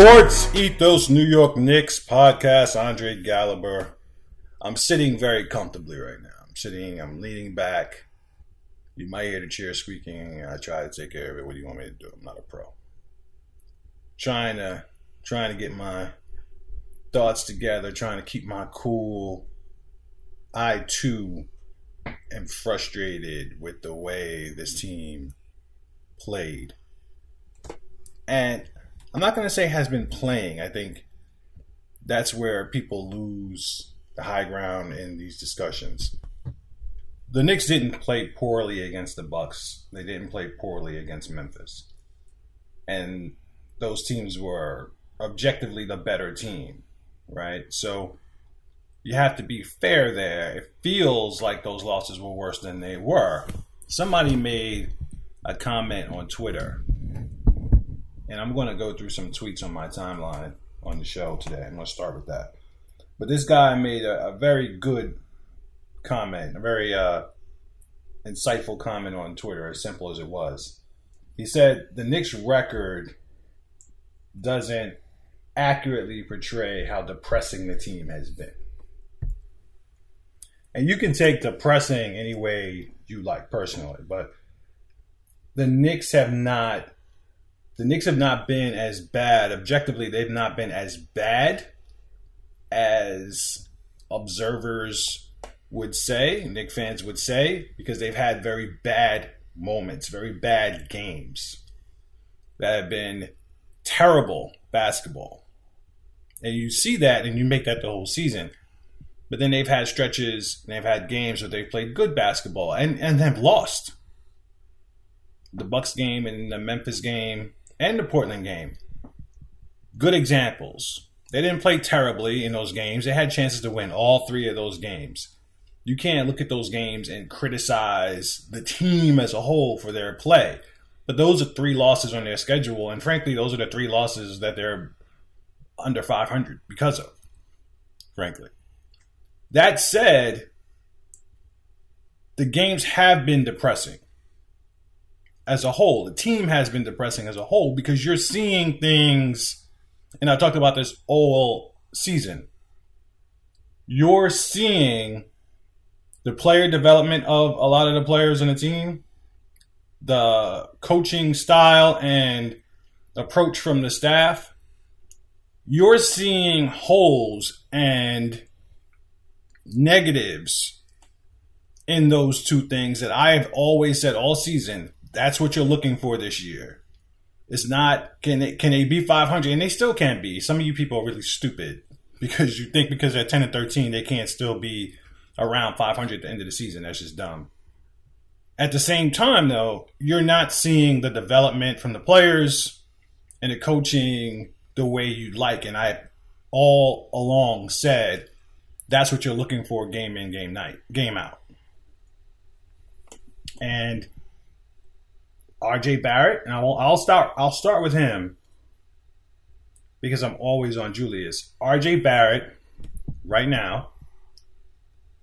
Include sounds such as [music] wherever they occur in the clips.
Sports Ethos New York Knicks podcast. Andre Gallagher. I'm sitting very comfortably right now. I'm sitting, I'm leaning back. You might hear the chair squeaking. I try to take care of it. What do you want me to do? I'm not a pro. Trying to trying to get my thoughts together, trying to keep my cool. I too am frustrated with the way this team played. And I'm not going to say has been playing. I think that's where people lose the high ground in these discussions. The Knicks didn't play poorly against the Bucks. They didn't play poorly against Memphis. And those teams were objectively the better team, right? So you have to be fair there. It feels like those losses were worse than they were. Somebody made a comment on Twitter and I'm going to go through some tweets on my timeline on the show today. I'm going to start with that. But this guy made a, a very good comment, a very uh, insightful comment on Twitter, as simple as it was. He said the Knicks record doesn't accurately portray how depressing the team has been. And you can take depressing any way you like personally, but the Knicks have not the Knicks have not been as bad. Objectively, they've not been as bad as observers would say, Knick fans would say, because they've had very bad moments, very bad games that have been terrible basketball. And you see that and you make that the whole season. But then they've had stretches and they've had games where they've played good basketball and, and have lost. The Bucks game and the Memphis game and the Portland game. Good examples. They didn't play terribly in those games. They had chances to win all three of those games. You can't look at those games and criticize the team as a whole for their play. But those are three losses on their schedule. And frankly, those are the three losses that they're under 500 because of, frankly. That said, the games have been depressing as a whole. The team has been depressing as a whole because you're seeing things, and I talked about this all season. You're seeing the player development of a lot of the players on the team, the coaching style and approach from the staff. You're seeing holes and negatives in those two things that I've always said all season that's what you're looking for this year. It's not can they can they be 500 and they still can't be. Some of you people are really stupid because you think because they're 10 and 13 they can't still be around 500 at the end of the season. That's just dumb. At the same time though, you're not seeing the development from the players and the coaching the way you'd like and I all along said that's what you're looking for game in game night game out. And RJ Barrett, and I'll, I'll start. I'll start with him because I'm always on Julius. RJ Barrett, right now,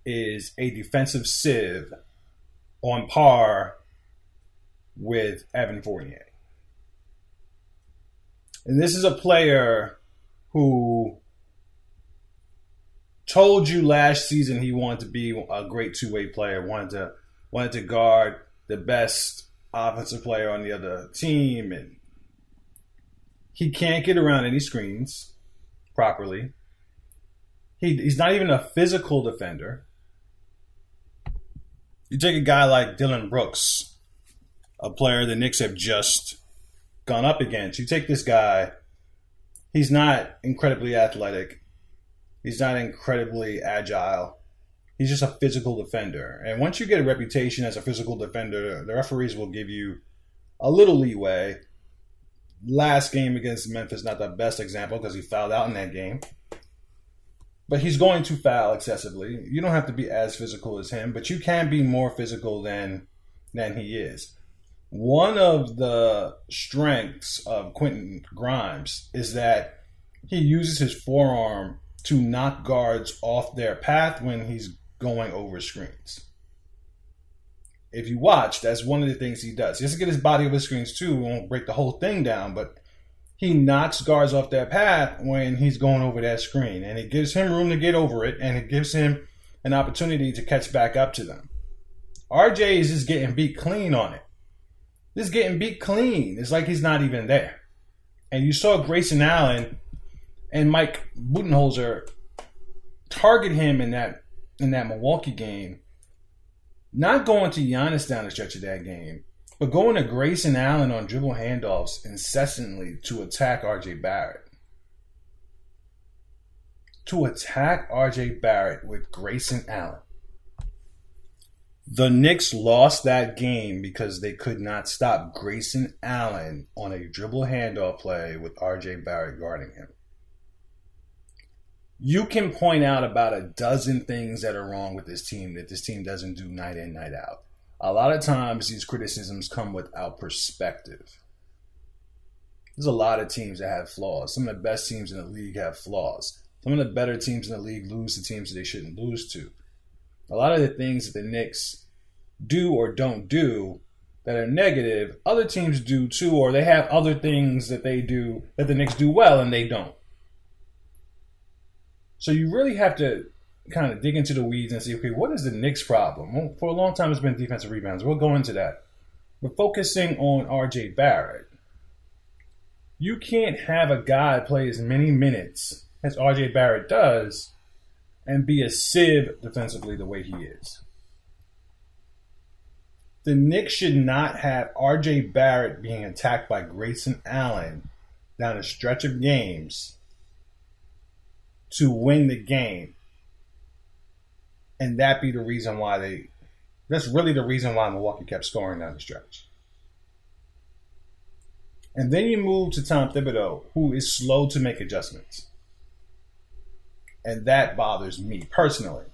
is a defensive sieve on par with Evan Fournier. And this is a player who told you last season he wanted to be a great two-way player, wanted to wanted to guard the best offensive player on the other team, and he can't get around any screens properly. He, he's not even a physical defender. You take a guy like Dillon Brooks, a player the Knicks have just gone up against. You take this guy, he's not incredibly athletic. He's not incredibly agile. He's just a physical defender. And once you get a reputation as a physical defender, the referees will give you a little leeway. Last game against Memphis, not the best example because he fouled out in that game. But he's going to foul excessively. You don't have to be as physical as him, but you can be more physical than than he is. One of the strengths of Quentin Grimes is that he uses his forearm to knock guards off their path when he's going over screens. If you watch, that's one of the things he does. He has to get his body over screens too. We won't break the whole thing down, but he knocks guards off that path when he's going over that screen. And it gives him room to get over it and it gives him an opportunity to catch back up to them. RJ is just getting beat clean on it. Just getting beat clean. It's like he's not even there. And you saw Grayson Allen and Mike Budenholzer target him in that in that Milwaukee game. Not going to Giannis down the stretch of that game, but going to Grayson Allen on dribble handoffs incessantly to attack RJ Barrett. To attack RJ Barrett with Grayson Allen. The Knicks lost that game because they could not stop Grayson Allen on a dribble handoff play with RJ Barrett guarding him. You can point out about a dozen things that are wrong with this team that this team doesn't do night in, night out. A lot of times these criticisms come without perspective. There's a lot of teams that have flaws. Some of the best teams in the league have flaws. Some of the better teams in the league lose to teams that they shouldn't lose to a lot of the things that the Knicks do or don't do that are negative, other teams do too, or they have other things that they do that the Knicks do well and they don't. So you really have to kind of dig into the weeds and see, okay, what is the Knicks' problem? Well, for a long time, it's been defensive rebounds. We'll go into that. But focusing on RJ Barrett, you can't have a guy play as many minutes as RJ Barrett does and be a sieve defensively the way he is. The Knicks should not have RJ Barrett being attacked by Grayson Allen down a stretch of games to win the game. And that be the reason why they that's really the reason why Milwaukee kept scoring down the stretch. And then you move to Tom Thibodeau, who is slow to make adjustments. And that bothers me personally.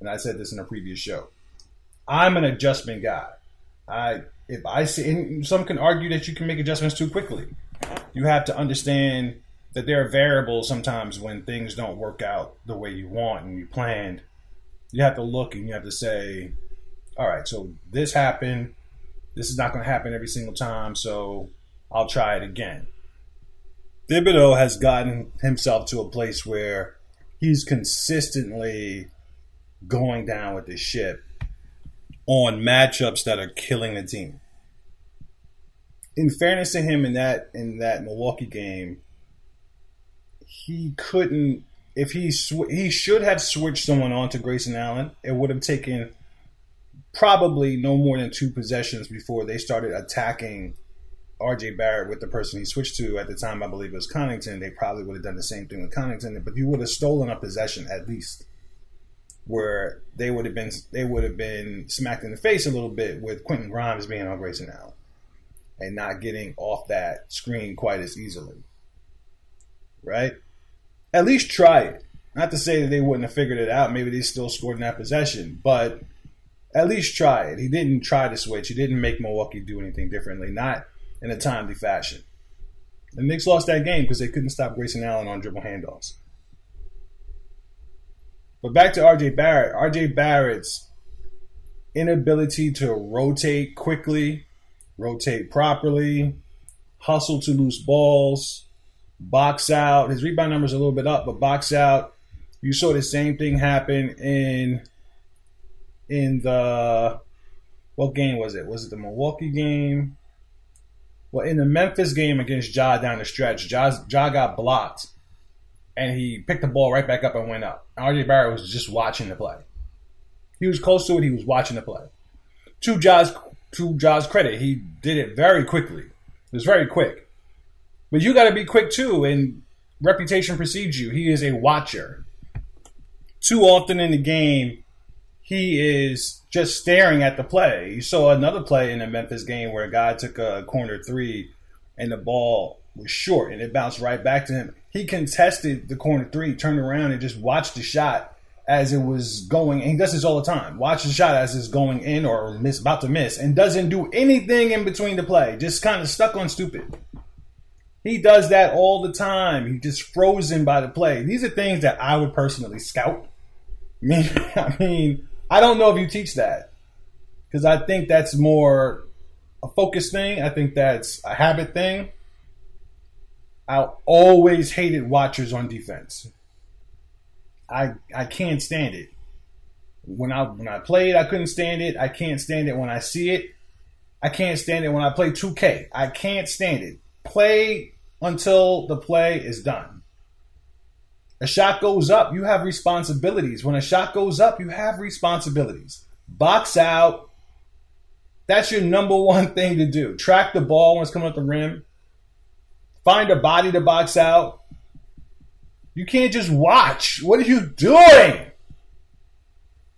And I said this in a previous show. I'm an adjustment guy. I if I see some can argue that you can make adjustments too quickly. You have to understand that there are variables sometimes when things don't work out the way you want and you planned. You have to look and you have to say, all right, so this happened. This is not going to happen every single time, so I'll try it again. Thibodeau has gotten himself to a place where he's consistently going down with the ship on matchups that are killing the team. In fairness to him, in that in that Milwaukee game, he couldn't. If he sw- he should have switched someone on to Grayson Allen, it would have taken probably no more than two possessions before they started attacking RJ Barrett with the person he switched to at the time, I believe it was Connaughton, they probably would have done the same thing with Connaughton, but you would have stolen a possession at least where they would have been they would have been smacked in the face a little bit with Quentin Grimes being on Grayson Allen and not getting off that screen quite as easily. Right? At least try it. Not to say that they wouldn't have figured it out. Maybe they still scored in that possession, but at least try it. He didn't try to switch. He didn't make Milwaukee do anything differently. Not in a timely fashion. The Knicks lost that game because they couldn't stop Grayson Allen on dribble handoffs. But back to RJ Barrett. RJ Barrett's inability to rotate quickly, rotate properly, hustle to loose balls, box out. His rebound numbers a little bit up, but box out. You saw the same thing happen in in the what game was it? Was it the Milwaukee game? Well, in the Memphis game against Ja down the stretch, Ja, ja got blocked, and he picked the ball right back up and went up. RJ Barrett was just watching the play. He was close to it. He was watching the play. To Ja's to Ja's credit, he did it very quickly. It was very quick. But you got to be quick too, and reputation precedes you. He is a watcher. Too often in the game, he is just staring at the play. You saw another play in the Memphis game where a guy took a corner three and the ball was short and it bounced right back to him. He contested the corner three, turned around and just watched the shot as it was going. And he does this all the time. Watch the shot as it's going in or miss, about to miss, and doesn't do anything in between the play. Just kind of stuck on stupid. He does that all the time. He just frozen by the play. These are things that I would personally scout. I [laughs] mean, I mean I don't know if you teach that because I think that's more a focus thing. I think that's a habit thing. I always hated watchers on defense. I I can't stand it. When I when I played, I couldn't stand it. I can't stand it when I see it. I can't stand it when I play 2K. I can't stand it. Play until the play is done. A shot goes up, you have responsibilities. When a shot goes up, you have responsibilities. Box out. That's your number one [laughs] thing to do. Track the ball when it's coming up the rim. Find a body to box out. You can't just watch. What are you doing?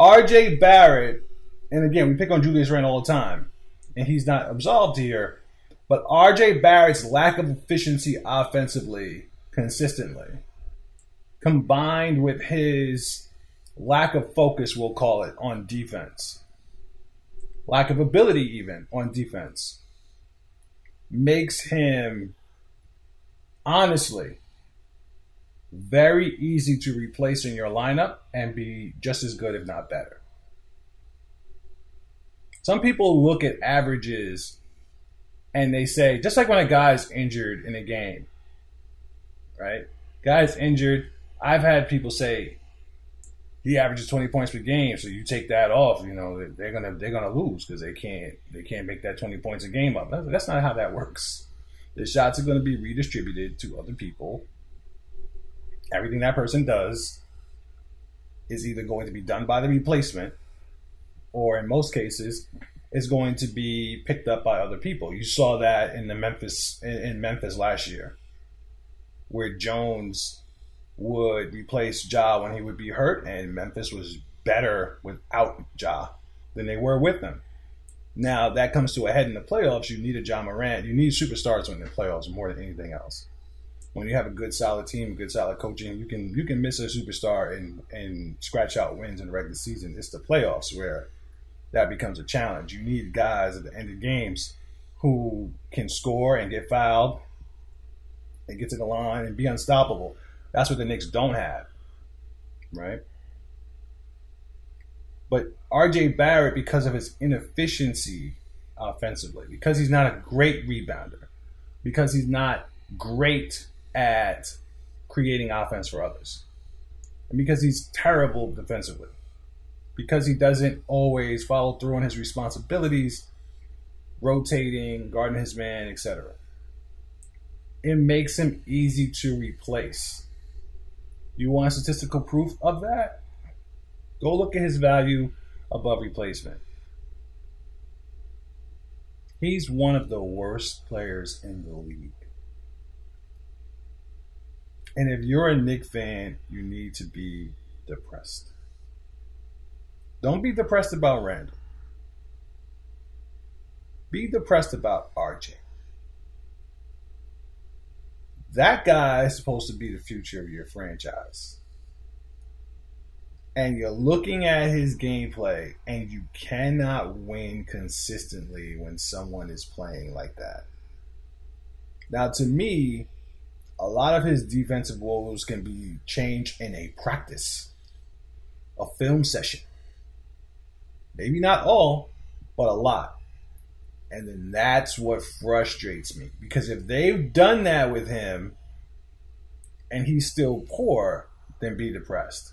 RJ Barrett, and again, we pick on Julius Randle all the time, and he's not absolved here, but RJ Barrett's lack of efficiency offensively consistently, combined with his lack of focus, we'll call it, on defense, lack of ability even on defense, makes him honestly very easy to replace in your lineup and be just as good, if not better. Some people look at averages and they say, just like when a guy's injured in a game, right? Guy's injured. I've had people say he averages 20 points per game, so you take that off, you know, they're gonna they're gonna lose because they can't they can't make that 20 points a game up. That's not how that works. The shots are to be redistributed to other people everything that person does is either going to be done by the replacement or in most cases is going to be picked up by other people. You saw that in the Memphis in Memphis last year where Jones would replace Ja when he would be hurt and Memphis was better without Ja than they were with him. Now that comes to a head in the playoffs. You need a John Morant. You need superstars in the playoffs more than anything else when you have a good solid team, good solid coaching, you can you can miss a superstar and and scratch out wins in the regular season. It's the playoffs where that becomes a challenge. You need guys at the end of games who can score and get fouled and get to the line and be unstoppable. That's what the Knicks don't have. Right? But RJ Barrett, because of his inefficiency offensively, because he's not a great rebounder, because he's not great at creating offense for others. And because he's terrible defensively, because he doesn't always follow through on his responsibilities, rotating, guarding his man, etc. It makes him easy to replace. You want statistical proof of that? Go look at his value above replacement. He's one of the worst players in the league. And if you're a Knick fan, you need to be depressed. Don't be depressed about Randle. Be depressed about RJ. That guy is supposed to be the future of your franchise. And you're looking at his gameplay, and you cannot win consistently when someone is playing like that. Now, to me, a lot of his defensive woes can be changed in a practice, a film session. Maybe not all, but a lot. And then that's what frustrates me. Because if they've done that with him and he's still poor, then be depressed.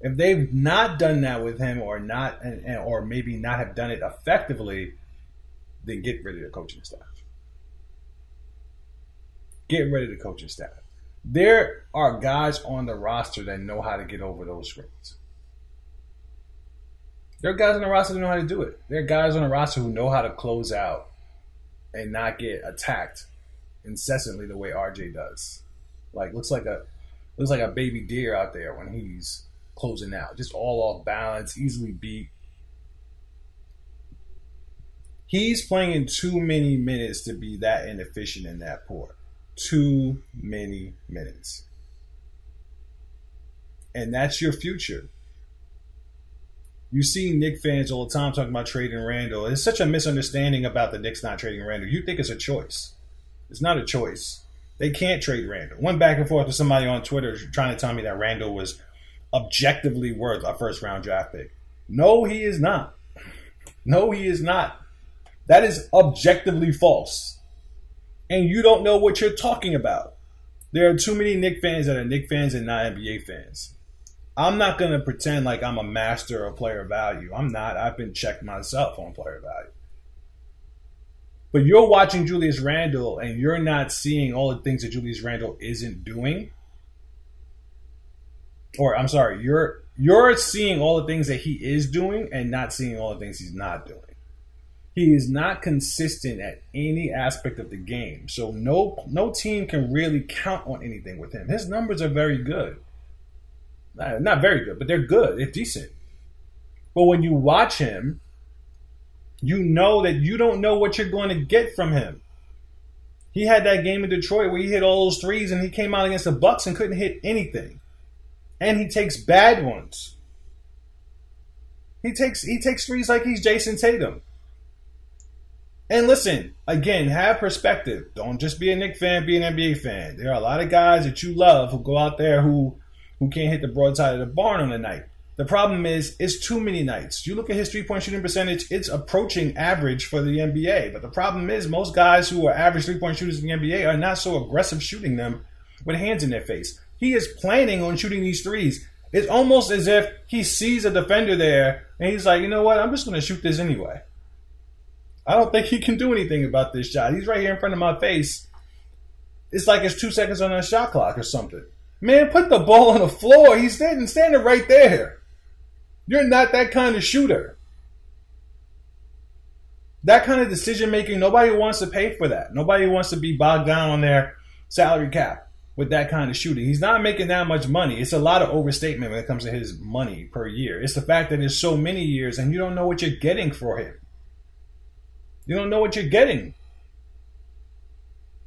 If they've not done that with him or not and or maybe not have done it effectively, then get rid of the coaching staff get rid of the coaching staff. There are guys on the roster that know how to get over those screens. There are guys on the roster who know how to do it. There are guys on the roster who know how to close out and not get attacked incessantly the way RJ does. Like looks like a looks like a baby deer out there when he's closing out. Just all off balance, easily beat. He's playing too many minutes to be that inefficient and that poor too many minutes. And that's your future. You see Knick fans all the time talking about trading Randle. It's such a misunderstanding about the Knicks not trading Randle. You think it's a choice. It's not a choice. They can't trade Randle. Went back and forth with somebody on Twitter trying to tell me that Randle was objectively worth a first round draft pick. No, he is not. No, he is not. That is objectively false and you don't know what you're talking about. There are too many Knick fans that are Knick fans and not NBA fans. I'm not going to pretend like I'm a master of player value. I'm not. I've been checked myself on player value. But you're watching Julius Randle and you're not seeing all the things that Julius Randle isn't doing. Or I'm sorry, you're you're seeing all the things that he is doing and not seeing all the things he's not doing. He is not consistent at any aspect of the game. So no no team can really count on anything with him. His numbers are very good. Uh, not very good, but they're good. They're decent. But when you watch him, you know that you don't know what you're going to get from him. He had that game in Detroit where he hit all those threes and he came out against the Bucks and couldn't hit anything. And he takes bad ones. He takes he takes threes like he's Jayson Tatum. And listen, again, have perspective. Don't just be a Knick fan, be an NBA fan. There are a lot of guys that you love who go out there who who can't hit the broadside of the barn on a night. The problem is, it's too many nights. You look at his three point shooting percentage, it's approaching average for the NBA. But the problem is, most guys who are average three point shooters in the NBA are not so aggressive shooting them with hands in their face. He is planning on shooting these threes. It's almost as if he sees a defender there and he's like, you know what, I'm just going to shoot this anyway. I don't think he can do anything about this shot. He's right here in front of my face. It's like it's two seconds on a shot clock or something. Man, put the ball on the floor. He's standing, standing right there. You're not that kind of shooter. That kind of decision making, nobody wants to pay for that. Nobody wants to be bogged down on their salary cap with that kind of shooting. He's not making that much money. It's a lot of overstatement when it comes to his money per year. It's the fact that it's so many years and you don't know what you're getting for him. You don't know what you're getting.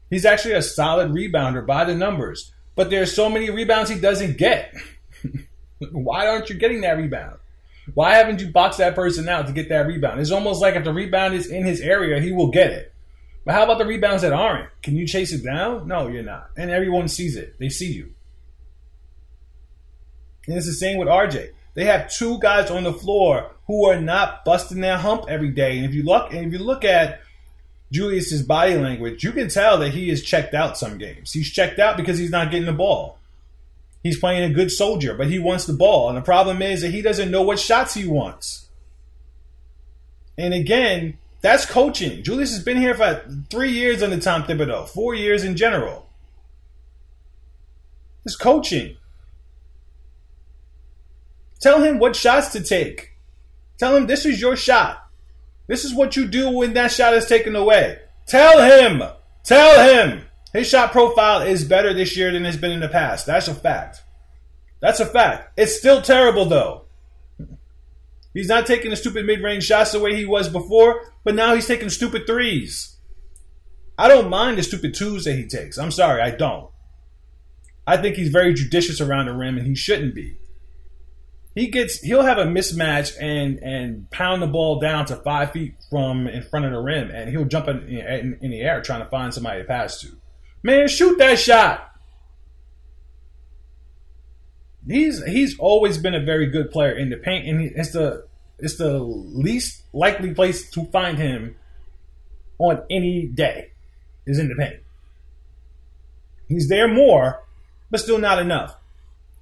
He's actually a solid rebounder by the numbers but there's so many rebounds he doesn't get. [laughs] Why aren't you getting that rebound? Why haven't you boxed that person out to get that rebound? It's almost like if the rebound is in his area, he will get it. But how about the rebounds that aren't? Can you chase it down? No, you're not. And everyone sees it. They see you. And it's the same with RJ. They have two guys on the floor who are not busting their hump every day. And if you look and if you look at Julius's body language, you can tell that he is checked out some games. He's checked out because he's not getting the ball. He's playing a good soldier, but he wants the ball. And the problem is that he doesn't know what shots he wants. And again, that's coaching. Julius has been here for three years under Tom Thibodeau, four years in general. It's coaching. Tell him what shots to take. Tell him this is your shot. This is what you do when that shot is taken away. Tell him. Tell him. His shot profile is better this year than it's been in the past. That's a fact. That's a fact. It's still terrible though. He's not taking the stupid mid-range shots the way he was before, but now he's taking stupid threes. I don't mind the stupid twos that he takes. I'm sorry, I don't. I think he's very judicious around the rim and he shouldn't be he gets he'll have a mismatch and and pound the ball down to five feet from in front of the rim, and he'll jump in, in, in the air trying to find somebody to pass to. Man, shoot that shot. He's he's always been a very good player in the paint, and it's the it's the least likely place to find him on any day is in the paint. He's there more, but still not enough.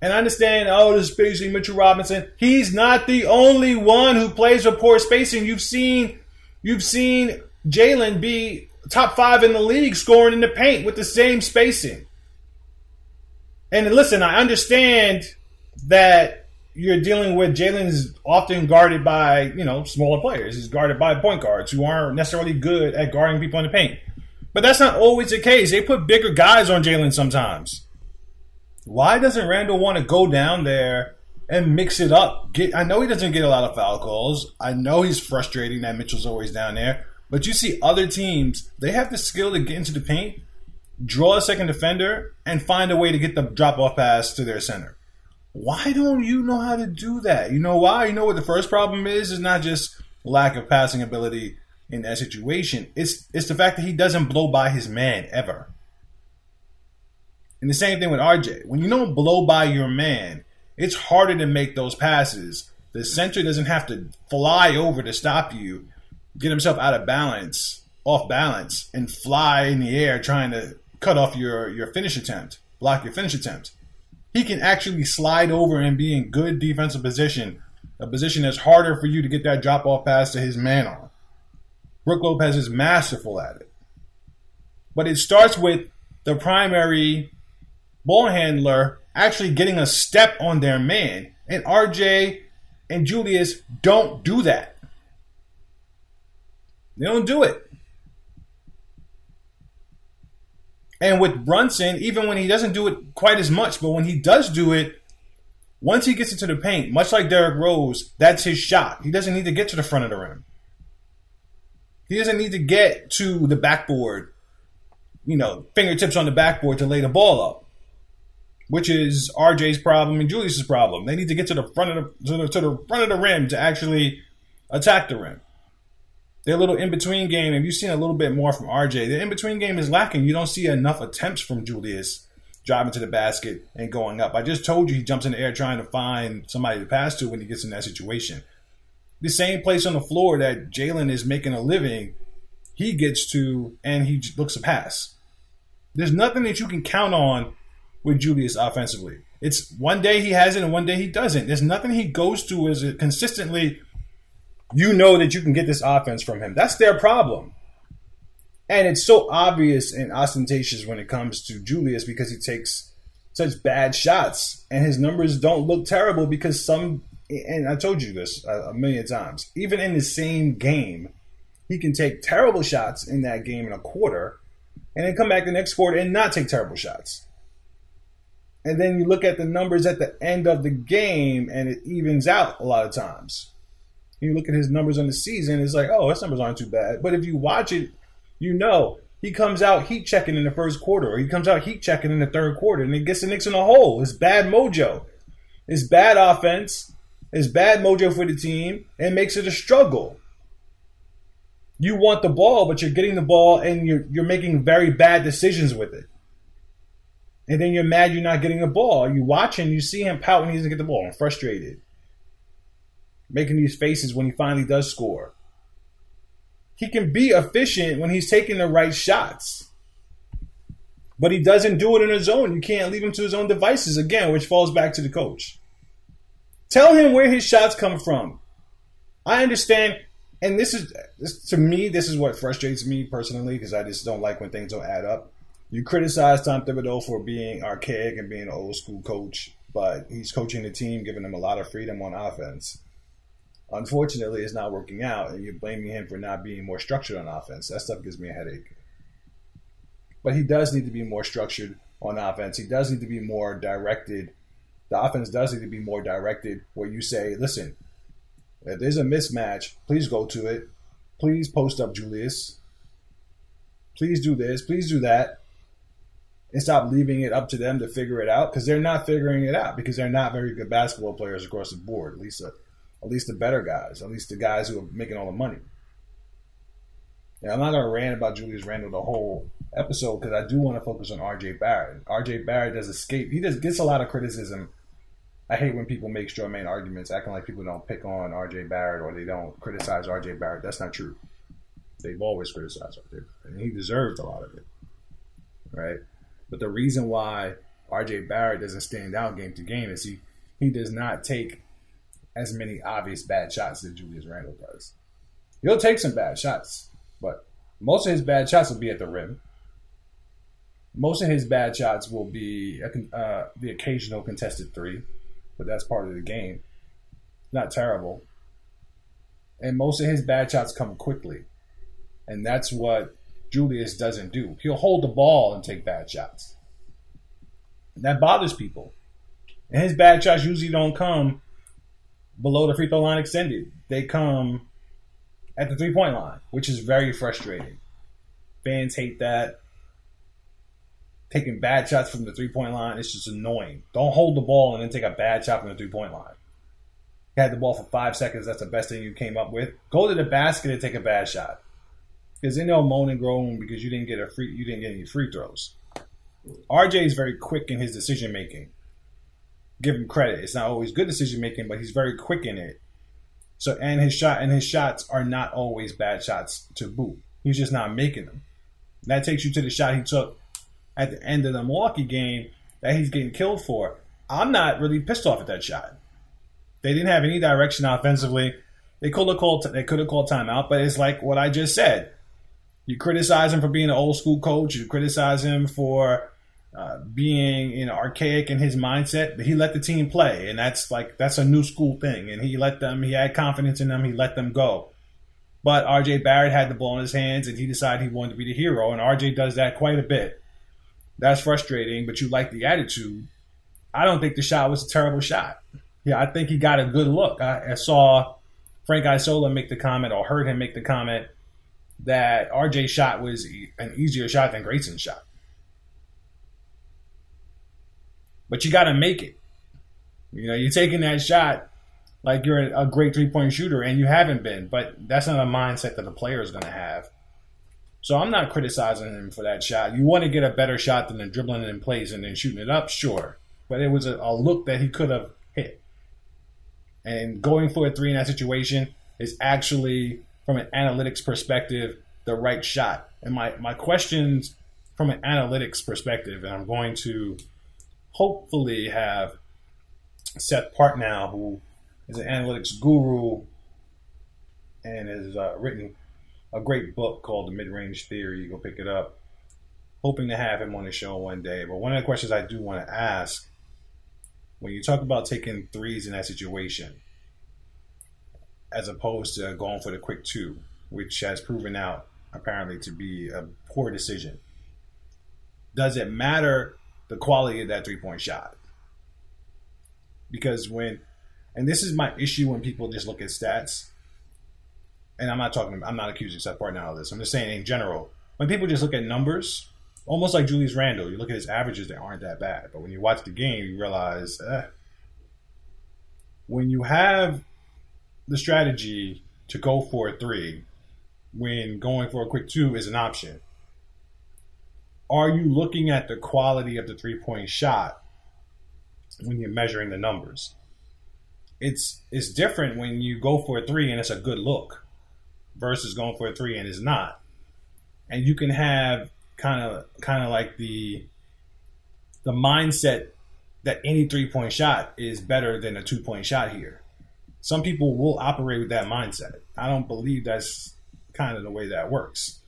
And I understand, oh, the spacing, Mitchell Robinson. He's not the only one who plays with poor spacing. You've seen, you've seen Jalen be top five in the league scoring in the paint with the same spacing. And listen, I understand that you're dealing with Jalen is often guarded by, you know, smaller players. He's guarded by point guards who aren't necessarily good at guarding people in the paint. But that's not always the case. They put bigger guys on Jalen sometimes. Why doesn't Randle want to go down there and mix it up? Get, I know he doesn't get a lot of foul calls. I know he's frustrating that Mitchell's always down there. But you see other teams, they have the skill to get into the paint, draw a second defender, and find a way to get the drop off pass to their center. Why don't you know how to do that? You know why? You know what the first problem is? Is not just lack of passing ability in that situation. It's it's the fact that he doesn't blow by his man ever. And the same thing with RJ. When you don't blow by your man, it's harder to make those passes. The center doesn't have to fly over to stop you, get himself out of balance, off balance, and fly in the air trying to cut off your, your finish attempt block your finish attempt. He can actually slide over and be in good defensive position, a position that's harder for you to get that drop off pass to his man on. Brook Lopez is masterful at it. But it starts with the primary ball handler actually getting a step on their man. And RJ and Julius don't do that. They don't do it. And with Brunson, even when he doesn't do it quite as much, but when he does do it, once he gets into the paint, much like Derrick Rose, that's his shot. He doesn't need to get to the front of the rim. He doesn't need to get to the backboard, you know, fingertips on the backboard to lay the ball up, which is RJ's problem and Julius's problem. They need to get to the front of the to the, to the front of the rim to actually attack the rim. Their little in between game, and you've seen a little bit more from RJ, the in between game is lacking. You don't see enough attempts from Julius driving to the basket and going up. I just told you he jumps in the air trying to find somebody to pass to when he gets in that situation. The same place on the floor that Jalen is making a living, he gets to and he looks to pass. There's nothing that you can count on with Julius offensively. It's one day he has it and one day he doesn't. There's nothing he goes to as consistently you know that you can get this offense from him. That's their problem. And it's so obvious and ostentatious when it comes to Julius because he takes such bad shots and his numbers don't look terrible because some and I told you this a, million times. Even in the same game, he can take terrible shots in that game in a quarter and then come back the next quarter and not take terrible shots. And then you look at the numbers at the end of the game and it evens out a lot of times you look at his numbers on the season, it's like, oh, his numbers aren't too bad. But if you watch it, you know he comes out heat checking in the first quarter, or he comes out heat checking in the third quarter, and it gets the Knicks in a hole. It's bad mojo. It's bad offense. It's bad mojo for the team, and makes it a struggle. You want the ball, but you're getting the ball, and you're you're making very bad decisions with it. And then you're mad you're not getting the ball. You watch him, you see him pout when he doesn't get the ball, and frustrated making these faces when he finally does score. He can be efficient when he's taking the right shots. But he doesn't do it in his own. You can't leave him to his own devices again, which falls back to the coach. Tell him where his shots come from. I understand, and this is this, to me, this is what frustrates me personally because I just don't like when things don't add up. You criticize Tom Thibodeau for being archaic and being an old school coach, but he's coaching the team, giving them a lot of freedom on offense unfortunately it's not working out and you're blaming him for not being more structured on offense. That stuff gives me a headache. But he does need to be more structured on offense. He does need to be more directed. The offense does need to be more directed where you say, listen, if there's a mismatch, please go to it. Please post up Julius. Please do this. Please do that. And stop leaving it up to them to figure it out because they're not figuring it out because they're not very good basketball players across the board. At least uh, at least the better guys, at least the guys who are making all the money. Now, I'm not going to rant about Julius Randle the whole episode because I do want to focus on RJ Barrett. RJ Barrett does escape. He does gets a lot of criticism. I hate when people make straw man arguments, acting like people don't pick on RJ Barrett or they don't criticize RJ Barrett. That's not true. They've always criticized RJ, and he deserves a lot of it, right? But the reason why RJ Barrett doesn't stand out game to game is he he does not take as many obvious bad shots as Julius Randle does. He'll take some bad shots, but most of his bad shots will be at the rim. Most of his bad shots will be uh, the occasional contested three, but that's part of the game. Not terrible. And most of his bad shots come quickly. And that's what Julius doesn't do. He'll hold the ball and take bad shots. And that bothers people. And his bad shots usually don't come below the free throw line extended. They come at the three point line, which is very frustrating. Fans hate that. Taking bad shots from the three point line is just annoying. Don't hold the ball and then take a bad shot from the three point line. You had the ball for five seconds. That's the best thing you came up with. Go to the basket and take a bad shot. Because then they'll moan and groan because you didn't get a free you didn't get any free throws. RJ is very quick in his decision making give him credit. It's not always good decision making, but he's very quick in it. So and his shot and his shots are not always bad shots to boot. He's just not making them. That takes you to the shot he took at the end of the Milwaukee game that he's getting killed for, I'm not really pissed off at that shot. They didn't have any direction offensively. They could have called they could have called timeout, but it's like what I just said. You criticize him for being an old school coach. You criticize him for uh, being you know archaic in his mindset, but he let the team play, and that's like that's a new school thing. And he let them. He had confidence in them. He let them go. But RJ Barrett had the ball in his hands, and he decided he wanted to be the hero. And RJ does that quite a bit. That's frustrating, but you like the attitude. I don't think the shot was a terrible shot. Yeah, I think he got a good look. I, I saw Frank Isola make the comment, or heard him make the comment that RJ's shot was an easier shot than Grayson's shot. But you got to make it. You know, you're taking that shot like you're a great three point shooter, and you haven't been. But that's not a mindset that the player is going to have. So I'm not criticizing him for that shot. You want to get a better shot than dribbling it in place and then shooting it up, sure. But it was a, a look that he could have hit. And going for a three in that situation is actually, from an analytics perspective, the right shot. And my, my questions from an analytics perspective, and I'm going to hopefully have Seth Partnow, who is an analytics guru and has uh, written a great book called The Mid Range Theory. You go pick it up. Hoping to have him on the show one day. But one of the questions I do want to ask when you talk about taking threes in that situation, as opposed to going for the quick two, which has proven out apparently to be a poor decision, does it matter the quality of that three point shot. Because when, and this is my issue when people just look at stats, and I'm not talking, I'm not accusing Seth Partnow of this. I'm just saying in general, when people just look at numbers, almost like Julius Randle, you look at his averages, they aren't that bad. But when you watch the game, you realize, eh. when you have the strategy to go for a three, when going for a quick two is an option, are you looking at the quality of the three point shot when you're measuring the numbers? It's it's different when you go for a three and it's a good look versus going for a three and it's not. And you can have kind of kind of like the the mindset that any three point shot is better than a two point shot here. Some people will operate with that mindset. I don't believe that's kind of the way that works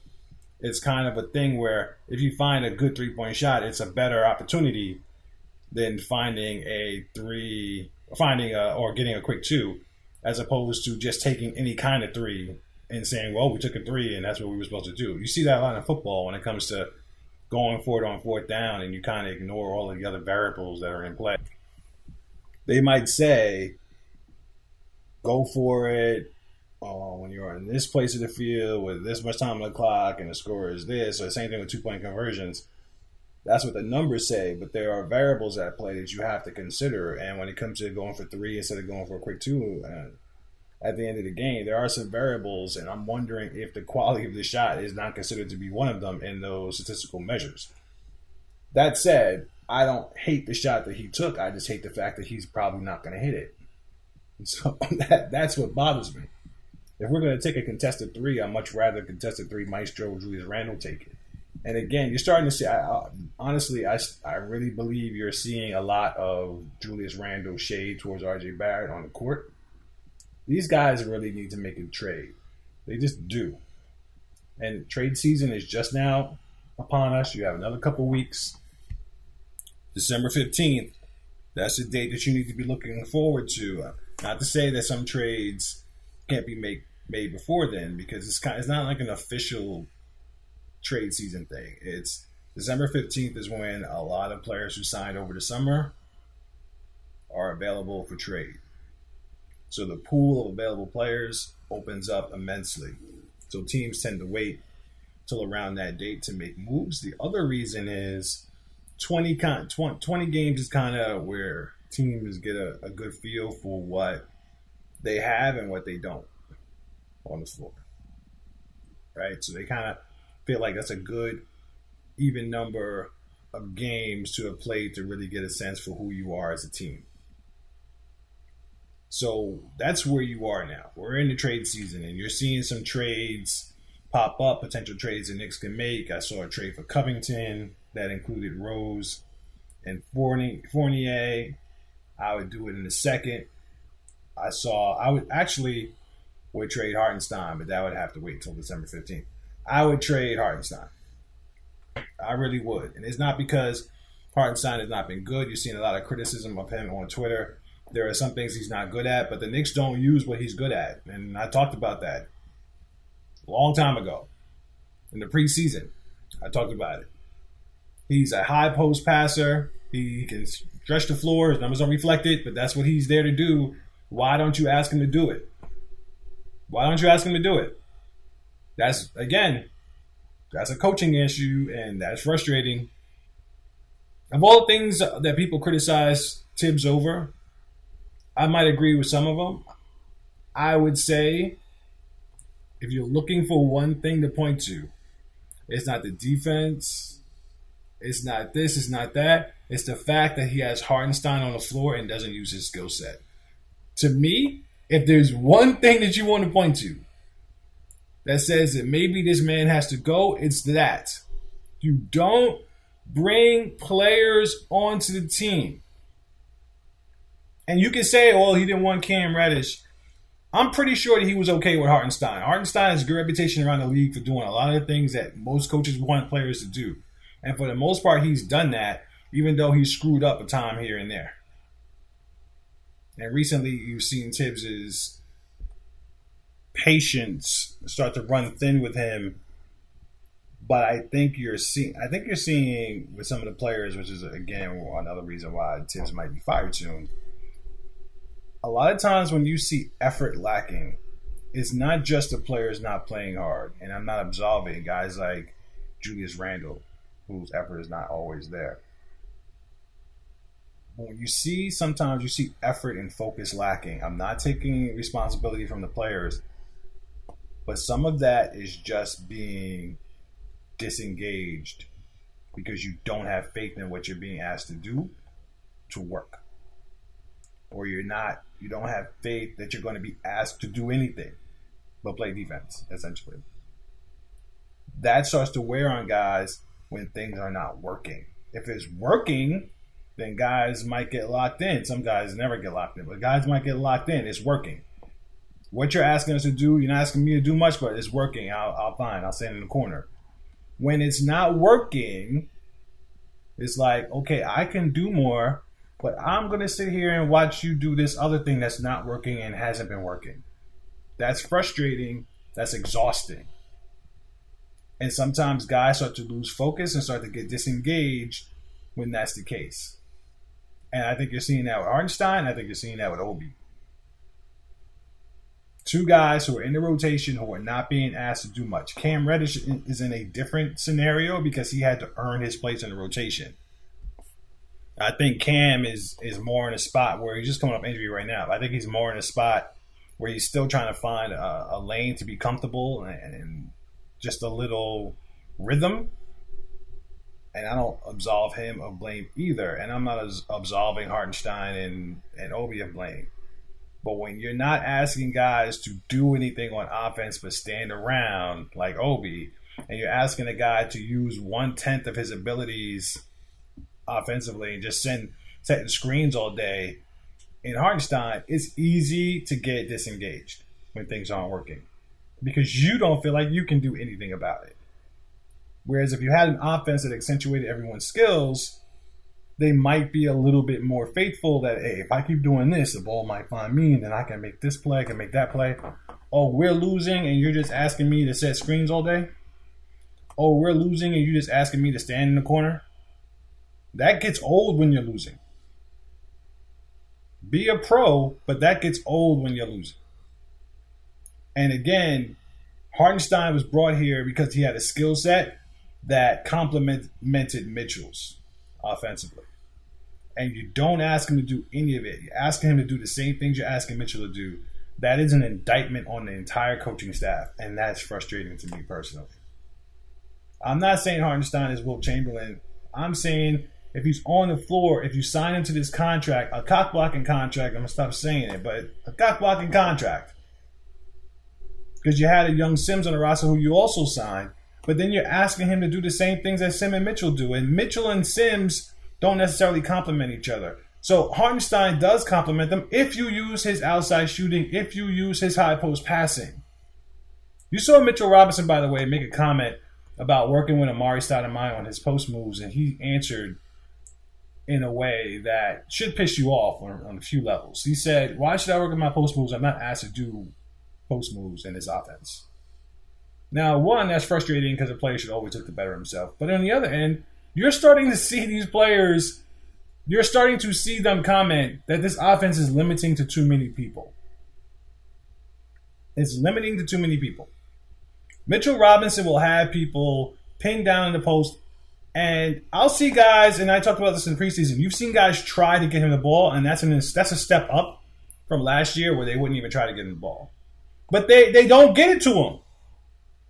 it's kind of a thing where if you find a good three point shot, it's a better opportunity than finding a three, finding a, or getting a quick two, as opposed to just taking any kind of three and saying, well, we took a three and that's what we were supposed to do. You see that a lot in football when it comes to going for it on fourth down and you kind of ignore all of the other variables that are in play. They might say, go for it, uh, when you're in this place of the field with this much time on the clock and the score is this, or the same thing with two point conversions. That's what the numbers say, but there are variables at play that you have to consider. And when it comes to going for three instead of going for a quick two, uh, at the end of the game, there are some variables, and I'm wondering if the quality of the shot is not considered to be one of them in those statistical measures. That said, I don't hate the shot that he took. I just hate the fact that he's probably not going to hit it. So [laughs] that that's what bothers me. If we're going to take a contested three, I'd much rather contested three Maestro Julius Randle take it. And again, you're starting to see. I, honestly, I, I really believe you're seeing a lot of Julius Randle shade towards RJ Barrett on the court. These guys really need to make a trade. They just do. And trade season is just now upon us. You have another couple weeks. December 15th. That's the date that you need to be looking forward to. Not to say that some trades can't be made made before then because it's kind. It's not like an official trade season thing. It's December fifteenth is when a lot of players who signed over the summer are available for trade. So the pool of available players opens up immensely. So teams tend to wait till around that date to make moves. The other reason is 20, 20, 20 games is kind of where teams get a, a good feel for what they have and what they don't on the floor. Right? So they kind of feel like that's a good, even number of games to have played to really get a sense for who you are as a team. So that's where you are now. We're in the trade season, and you're seeing some trades pop up, potential trades the Knicks can make. I saw a trade for Covington that included Rose and Fournier, Fournier. I would do it in a second. I saw I would actually would trade Hartenstein, but that would have to wait until December 15th. I would trade Hartenstein. I really would. And it's not because Hartenstein has not been good. You've seen a lot of criticism of him on Twitter. There are some things he's not good at, but the Knicks don't use what he's good at. And I talked about that a long time ago in the preseason. I talked about it. He's a high post passer. He can stretch the floor. His numbers don't reflect it, but that's what he's there to do. Why don't you ask him to do it? Why don't you ask him to do it? That's again, that's a coaching issue, and that's frustrating. Of all the things that people criticize Thibs over, I might agree with some of them. I would say, if you're looking for one thing to point to, it's not the defense, it's not this, it's not that. It's the fact that he has Hartenstein on the floor and doesn't use his skill set. To me, if there's one thing that you want to point to that says that maybe this man has to go, it's that. You don't bring players onto the team. And you can say, well, he didn't want Cam Reddish. I'm pretty sure that he was okay with Hartenstein. Hartenstein has a good reputation around the league for doing a lot of the things that most coaches want players to do. And for the most part, he's done that, even though he's screwed up a time here and there. And recently, you've seen Thibs's patience start to run thin with him. But I think you're seeing. I think you're seeing with some of the players, which is again another reason why Thibs might be fired soon. A lot of times when you see effort lacking, it's not just the players not playing hard, and I'm not absolving guys like Julius Randle, whose effort is not always there when you see sometimes you see effort and focus lacking. I'm not taking responsibility from the players, but some of that is just being disengaged because you don't have faith in what you're being asked to do to work. Or you're not you don't have faith that you're going to be asked to do anything but play defense, essentially. That starts to wear on guys when things are not working. If it's working, then guys might get locked in. Some guys never get locked in, but guys might get locked in. It's working. What you're asking us to do, you're not asking me to do much, but it's working. I'll, I'll fine. I'll stand in the corner. When it's not working, it's like, okay, I can do more, but I'm going to sit here and watch you do this other thing that's not working and hasn't been working. That's frustrating. That's exhausting. And sometimes guys start to lose focus and start to get disengaged when that's the case. And I think you're seeing that with Hartenstein. I think you're seeing that with Obi. Two guys who are in the rotation who are not being asked to do much. Cam Reddish is in a different scenario because he had to earn his place in the rotation. I think Cam is is more in a spot where he's just coming off injury right now. I think he's more in a spot where he's still trying to find a, a lane to be comfortable and, and just a little rhythm and I don't absolve him of blame either. And I'm not absolving Hartenstein and, and Obi of blame. But when you're not asking guys to do anything on offense but stand around like Obi, and you're asking a guy to use one tenth of his abilities offensively and just send setting screens all day, in Hartenstein, it's easy to get disengaged when things aren't working because you don't feel like you can do anything about it. Whereas if you had an offense that accentuated everyone's skills, they might be a little bit more faithful that, hey, if I keep doing this, the ball might find me, and then I can make this play, I can make that play. Oh, we're losing, and you're just asking me to set screens all day? Oh, we're losing, and you're just asking me to stand in the corner? That gets old when you're losing. Be a pro, but that gets old when you're losing. And again, Hartenstein was brought here because he had a skill set that complemented Mitchell's offensively. And you don't ask him to do any of it. You're asking him to do the same things you're asking Mitchell to do. That is an indictment on the entire coaching staff, and that's frustrating to me personally. I'm not saying Hartenstein is Wilt Chamberlain. I'm saying if he's on the floor, if you sign him to this contract, a cock blocking contract, I'm gonna stop saying it, but a cock blocking contract. Because you had a young Sims on the roster who you also signed, but then you're asking him to do the same things that Sim and Mitchell do. And Mitchell and Sims don't necessarily complement each other. So Hartenstein does complement them if you use his outside shooting, if you use his high post passing. You saw Mitchell Robinson, by the way, make a comment about working with Amar'e Stoudemire on his post moves, and he answered in a way that should piss you off on, on, a few levels. He said, Why should I work with my post moves? I'm not asked to do post moves in his offense. Now, one, that's frustrating because a player should always look to better himself. But on the other end, you're starting to see these players, you're starting to see them comment that this offense is limiting to too many people. It's limiting to too many people. Mitchell Robinson will have people pinned down in the post. And I'll see guys, and I talked about this in preseason. You've seen guys try to get him the ball, and that's an that's a step up from last year where they wouldn't even try to get him the ball. But they, they don't get it to him.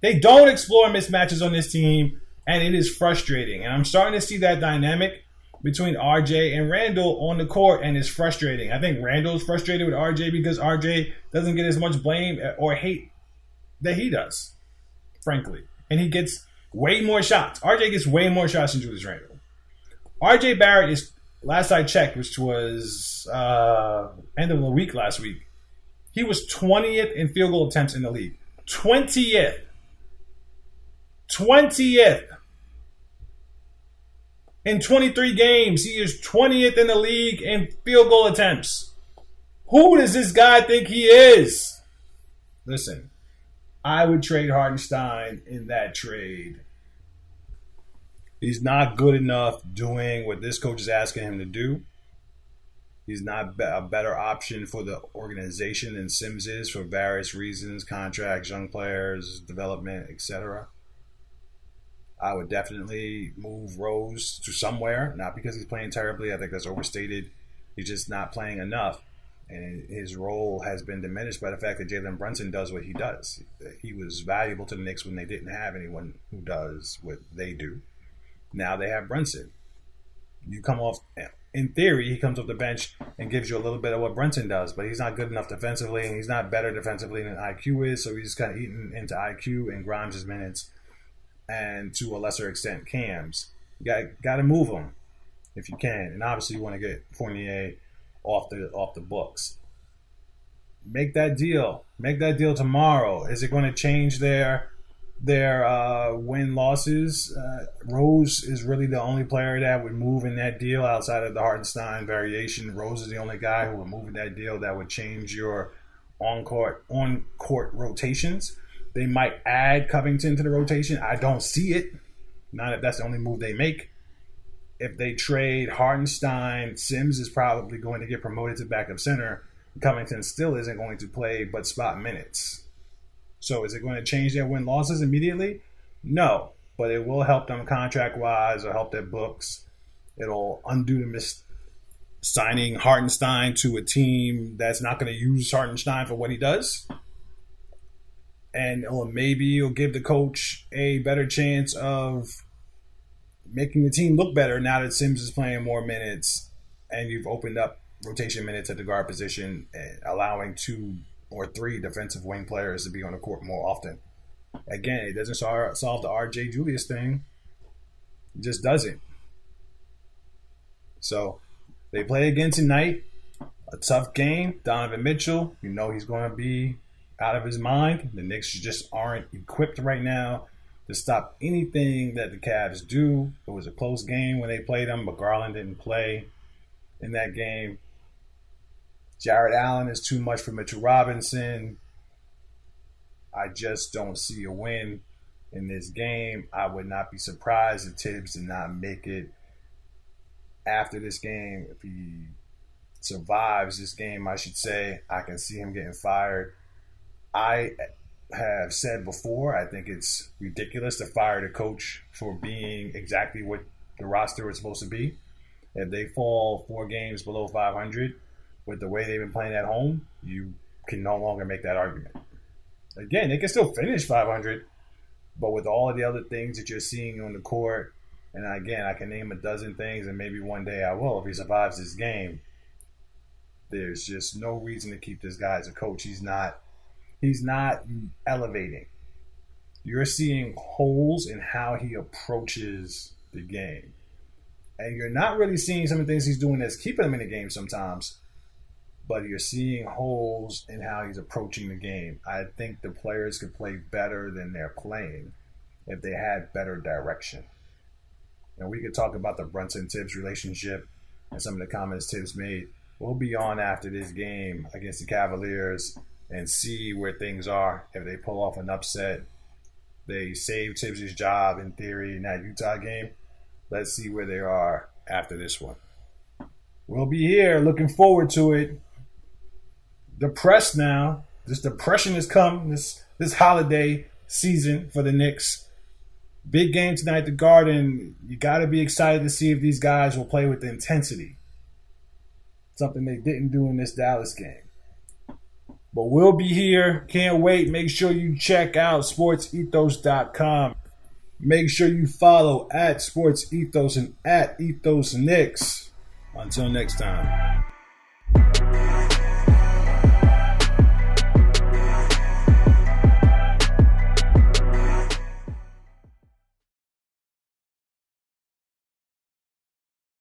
They don't explore mismatches on this team, and it is frustrating. And I'm starting to see that dynamic between RJ and Randle on the court, and it's frustrating. I think Randle's frustrated with RJ because RJ doesn't get as much blame or hate that he does frankly. And he gets way more shots. RJ gets way more shots than Julius Randle. RJ Barrett is last I checked, which was uh, end of the week last week. He was 20th in field goal attempts in the league. 20th. 20th. In 23 games, he is 20th in the league in field goal attempts. Who does this guy think he is? Listen, I would trade Hartenstein in that trade. He's not good enough doing what this coach is asking him to do. He's not a better option for the organization than Sims is for various reasons contracts, young players, development, etc. I would definitely move Rose to somewhere, not because he's playing terribly. I think that's overstated. He's just not playing enough and his role has been diminished by the fact that Jalen Brunson does what he does. He was valuable to the Knicks when they didn't have anyone who does what they do. Now they have Brunson. You come off, in theory, he comes off the bench and gives you a little bit of what Brunson does, but he's not good enough defensively, and he's not better defensively than IQ is. So he's kind of eating into IQ and Grimes' minutes, and to a lesser extent, Cam's. You got got to move them if you can, and obviously you want to get Fournier off the off the books. Make that deal. Make that deal tomorrow. Is it going to change their their uh, win losses? Uh, Rose is really the only player that would move in that deal outside of the Hartenstein variation. Rose is the only guy who would move in that deal that would change your on court on court rotations. They might add Covington to the rotation. I don't see it. Not if that's the only move they make if they trade Hartenstein, Sims is probably going to get promoted to backup center. Covington still isn't going to play but spot minutes. So is it going to change their win losses immediately? No, but it will help them contract wise or help their books. It'll undo the mis- signing Hartenstein to a team that's not going to use Hartenstein for what he does. And or maybe it'll give the coach a better chance of making the team look better now that Sims is playing more minutes and you've opened up rotation minutes at the guard position allowing two or three defensive wing players to be on the court more often. Again, it doesn't solve the RJ Julius thing. It just doesn't. So they play again tonight. A tough game. Donovan Mitchell, you know he's going to be out of his mind. The Knicks just aren't equipped right now to stop anything that the Cavs do. It was a close game when they played them, but Garland didn't play in that game. Jarrett Allen is too much for Mitchell Robinson. I just don't see a win in this game. I would not be surprised if Thibs did not make it after this game. If he survives this game, I should say, I can see him getting fired. I have said before, I think it's ridiculous to fire the coach for being exactly what the roster was supposed to be. If they fall four games below 500 with the way they've been playing at home, you can no longer make that argument. Again, they can still finish 500, but with all of the other things that you're seeing on the court, and again, I can name a dozen things, and maybe one day I will if he survives this game. There's just no reason to keep this guy as a coach. He's not he's not elevating. You're seeing holes in how he approaches the game. And you're not really seeing some of the things he's doing that's keeping him in the game sometimes, but you're seeing holes in how he's approaching the game. I think the players could play better than they're playing if they had better direction. And we could talk about the Brunson Thibs relationship and some of the comments Thibs made. We'll be on after this game against the Cavaliers and see where things are. If they pull off an upset, they save Thibs' job in theory in that Utah game. Let's see where they are after this one. We'll be here looking forward to it. Depressed now. This depression has come this this holiday season for the Knicks. Big game tonight at the Garden. You got to be excited to see if these guys will play with intensity. Something they didn't do in this Dallas game. But we'll be here. Can't wait. Make sure you check out sportsethos.com. Make sure you follow at Sports Ethos and at Ethos Knicks. Until next time.